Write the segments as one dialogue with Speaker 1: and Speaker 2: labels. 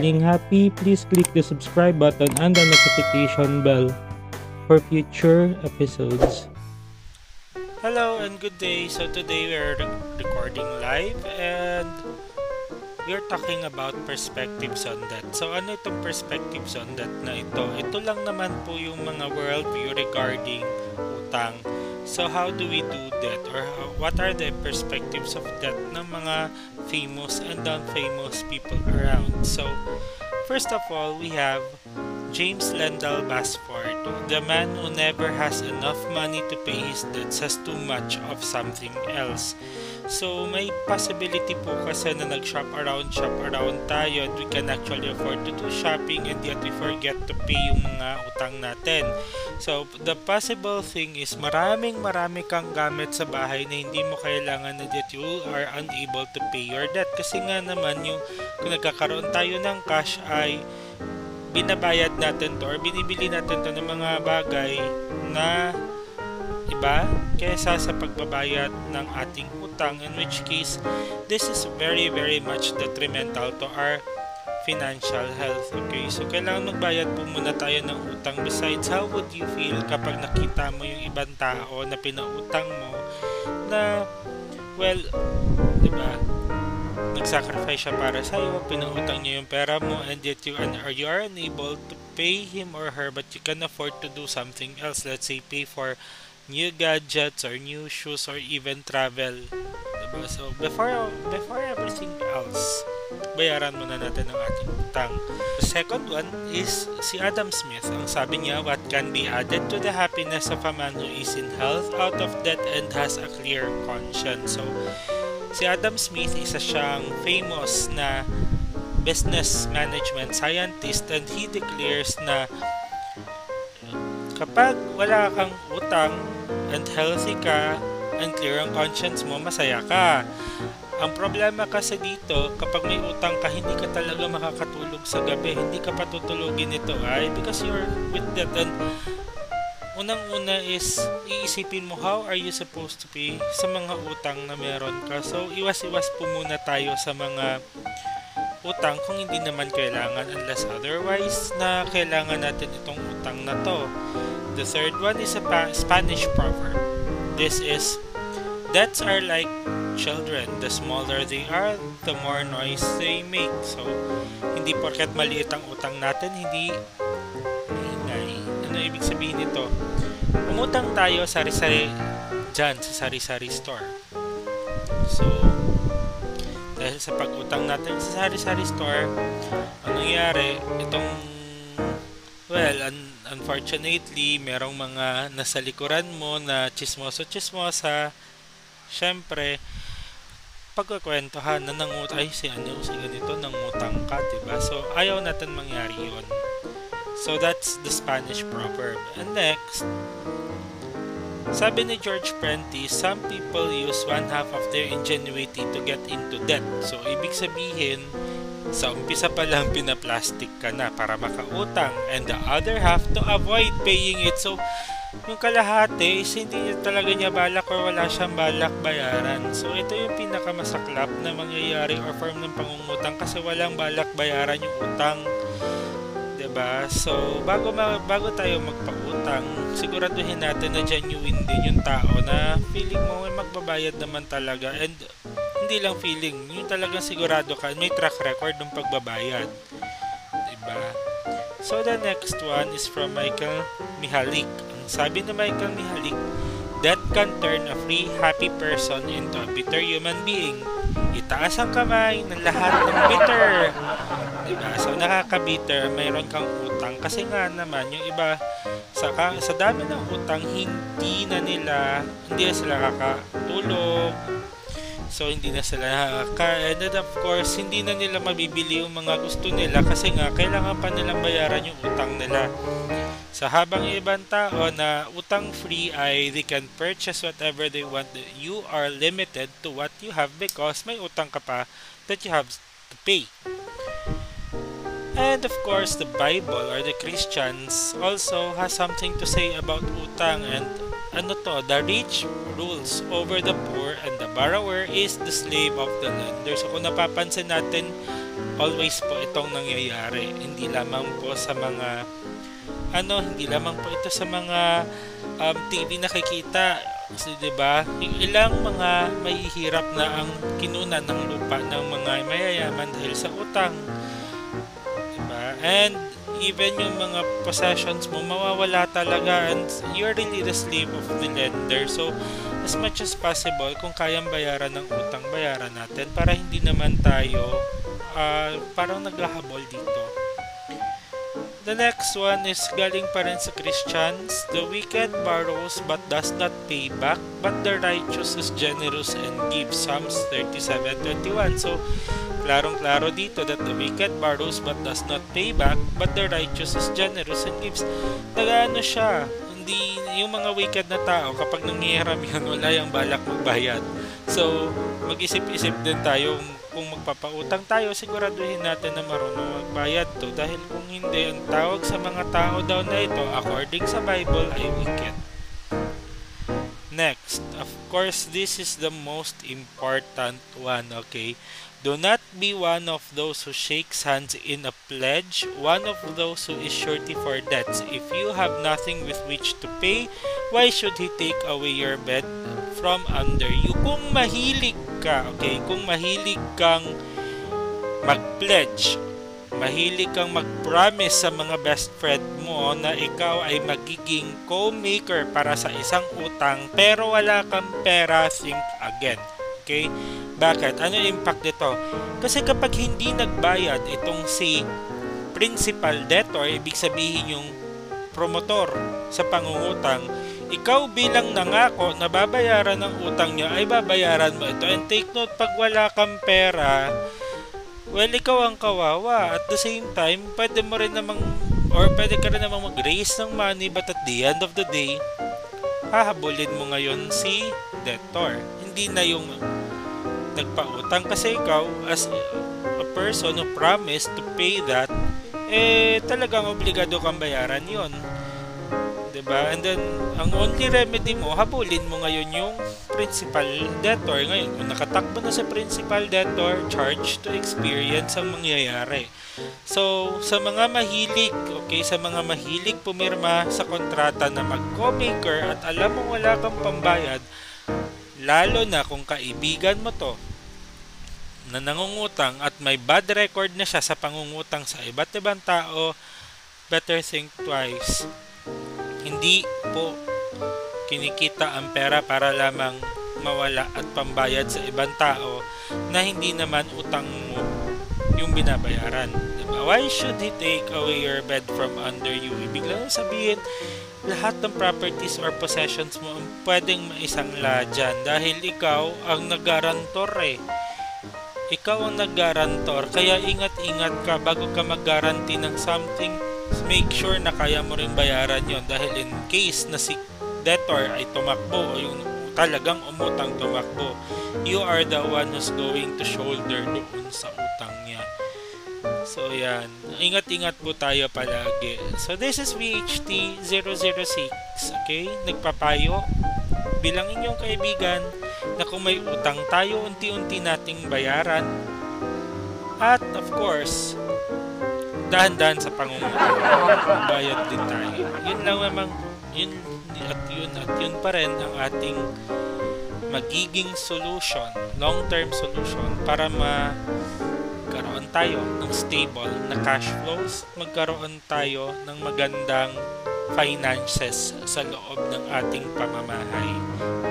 Speaker 1: staying happy, please click the subscribe button and the notification bell for future episodes.
Speaker 2: Hello and good day. So today we're recording live and we're talking about perspectives on that. So ano itong perspectives on that na ito? Ito lang naman po yung mga worldview regarding utang. So how do we do that? Or how, what are the perspectives of that ng mga famous and non-famous people around? So first of all, we have James Lendell Basford, the man who never has enough money to pay his debts has too much of something else. So, may possibility po kasi na nag-shop around, shop around tayo and we can actually afford to do shopping and yet we forget to pay yung mga utang natin. So, the possible thing is maraming marami kang gamit sa bahay na hindi mo kailangan na that you are unable to pay your debt. Kasi nga naman yung kung nagkakaroon tayo ng cash ay binabayad natin to or binibili natin to ng mga bagay na iba kaysa sa pagbabayad ng ating utang in which case this is very very much detrimental to our financial health okay so kailangan magbayad po muna tayo ng utang besides how would you feel kapag nakita mo yung ibang tao na pinautang mo na well di ba nagsacrifice siya para sa iyo, pinautang niya yung pera mo, and yet you, are, you are unable to pay him or her, but you can afford to do something else. Let's say, pay for new gadgets or new shoes or even travel. Diba? So, before, before everything else, bayaran muna natin ang ating utang. The second one is si Adam Smith. Ang sabi niya, what can be added to the happiness of a man who is in health, out of debt, and has a clear conscience. So, Si Adam Smith isa siyang famous na business management scientist and he declares na kapag wala kang utang and healthy ka and clear ang conscience mo, masaya ka. Ang problema kasi dito, kapag may utang ka, hindi ka talaga makakatulog sa gabi. Hindi ka patutulogin nito ay because you're with that and unang-una is iisipin mo how are you supposed to pay sa mga utang na meron ka. So, iwas-iwas po muna tayo sa mga utang kung hindi naman kailangan unless otherwise na kailangan natin itong utang na to. The third one is a Spanish proverb. This is, debts are like children. The smaller they are, the more noise they make. So, hindi porket maliit ang utang natin, hindi ingay. Ano ibig sabihin nito? Umutang tayo sari-sari dyan sa sari-sari store. So, dahil sa pag-utang natin sa sari-sari store, ang nangyari, itong, well, un- unfortunately, merong mga nasa likuran mo na chismoso-chismosa, syempre, pagkakwentuhan na nangut ay si ano si ganito nangutang ka, 'di ba? So ayaw natin mangyari 'yon. So that's the Spanish proverb. And next, sabi ni George Prentice, some people use one half of their ingenuity to get into debt. So, ibig sabihin, sa umpisa pa lang pinaplastic ka na para makautang and the other half to avoid paying it. So, yung kalahati is hindi niya talaga niya balak or wala siyang balak bayaran. So, ito yung pinakamasaklap na mangyayari or form ng pangungutang kasi walang balak bayaran yung utang. ba? So, bago ma- bago tayo magpautang, siguraduhin natin na genuine din yung tao na feeling mo may magbabayad naman talaga and hindi lang feeling, yung talagang sigurado ka, may track record ng pagbabayad. ba? So the next one is from Michael Mihalik. Ang sabi ni Michael Mihalik, that can turn a free, happy person into a bitter human being. Itaas ang kamay ng lahat ng bitter. Diba? So, nakaka-bitter, mayroon kang utang. Kasi nga naman, yung iba, sa, sa dami ng utang, hindi na nila, hindi na sila kakatulog. So, hindi na sila nakaka... And of course, hindi na nila mabibili yung mga gusto nila kasi nga, kailangan pa nilang bayaran yung utang nila. Sa habang ibang tao na utang free ay they can purchase whatever they want. You are limited to what you have because may utang ka pa that you have to pay. And of course, the Bible or the Christians also has something to say about utang and ano to, the rich rules over the poor and the borrower is the slave of the lender. So kung napapansin natin, always po itong nangyayari. Hindi lamang po sa mga ano, hindi lamang po ito sa mga um, TV nakikita. Kasi 'di ba, ilang mga mahihirap na ang kinunan ng lupa ng mga mayayaman dahil sa utang. And even yung mga possessions mo mawawala talaga and you're really the slave of the lender. So as much as possible kung kayang bayaran ng utang, bayaran natin para hindi naman tayo uh, parang naghahabol dito. The next one is galing pa rin sa Christians. The wicked borrows but does not pay back, but the righteous is generous and gives. Psalms 37.21 So, klarong-klaro dito that the wicked borrows but does not pay back, but the righteous is generous and gives. Nagaano siya, hindi yung mga wicked na tao kapag nanghihiram yan, wala yung balak magbayad. So, mag-isip-isip din tayo kung magpapautang tayo, siguraduhin natin na marunong magbayad to dahil kung hindi, ang tawag sa mga tao daw na ito, according sa Bible, ay wicked. Next, of course, this is the most important one, okay? Do not be one of those who shakes hands in a pledge, one of those who is surety for debts. If you have nothing with which to pay, why should he take away your bed from under you? Kung mahilig ka, okay, kung mahilig kang mag-pledge, mahilig kang mag-promise sa mga best friend mo na ikaw ay magiging co-maker para sa isang utang pero wala kang pera, think again. Okay? Bakit? Ano yung impact nito? Kasi kapag hindi nagbayad itong si principal debtor, ibig sabihin yung promotor sa pangungutang, ikaw bilang nangako na babayaran ng utang niya ay babayaran mo ito. And take note, pag wala kang pera, well, ikaw ang kawawa. At the same time, pwede mo rin namang, or pwede ka rin namang mag-raise ng money, but at the end of the day, hahabulin mo ngayon si debtor. Hindi na yung nagpautang kasi ikaw as a person who promised to pay that eh talagang obligado kang bayaran yon 'di ba and then ang only remedy mo habulin mo ngayon yung principal debtor ngayon. Kung nakatakbo na sa principal debtor charge to experience ang mangyayari. So sa mga mahilig okay sa mga mahilig pumirma sa kontrata na mag-co-maker at alam mo wala kang pambayad Lalo na kung kaibigan mo to na nangungutang at may bad record na siya sa pangungutang sa iba't ibang tao, better think twice. Hindi po kinikita ang pera para lamang mawala at pambayad sa ibang tao na hindi naman utang mo yung binabayaran. Diba? Why should he take away your bed from under you? Ibig lang sabihin, lahat ng properties or possessions mo ang pwedeng maisangla dyan dahil ikaw ang nagarantor eh. Ikaw ang nagarantor kaya ingat-ingat ka bago ka mag-guarantee ng something make sure na kaya mo rin bayaran yon dahil in case na si debtor ay tumakbo o yung talagang umutang tumakbo you are the one who's going to shoulder doon sa utang niya So, yan. Ingat-ingat po tayo palagi. So, this is VHT 006. Okay? Nagpapayo bilang inyong kaibigan na kung may utang tayo, unti-unti nating bayaran. At, of course, dahan-dahan sa pangungutang. Bayad din tayo. Yun lang naman, yun at yun at yun pa rin ang ating magiging solution, long-term solution para ma magkaroon tayo ng stable na cash flows, magkaroon tayo ng magandang finances sa loob ng ating pamamahay.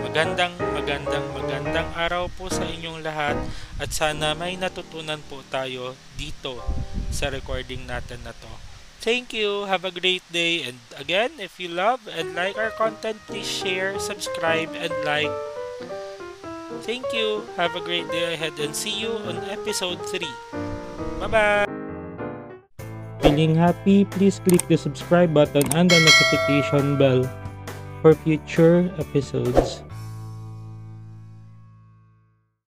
Speaker 2: Magandang, magandang, magandang araw po sa inyong lahat at sana may natutunan po tayo dito sa recording natin na to. Thank you. Have a great day. And again, if you love and like our content, please share, subscribe, and like Thank you. Have a great day ahead and see you on episode 3. Bye-bye.
Speaker 1: Feeling happy? Please click the subscribe button and the notification bell for future episodes.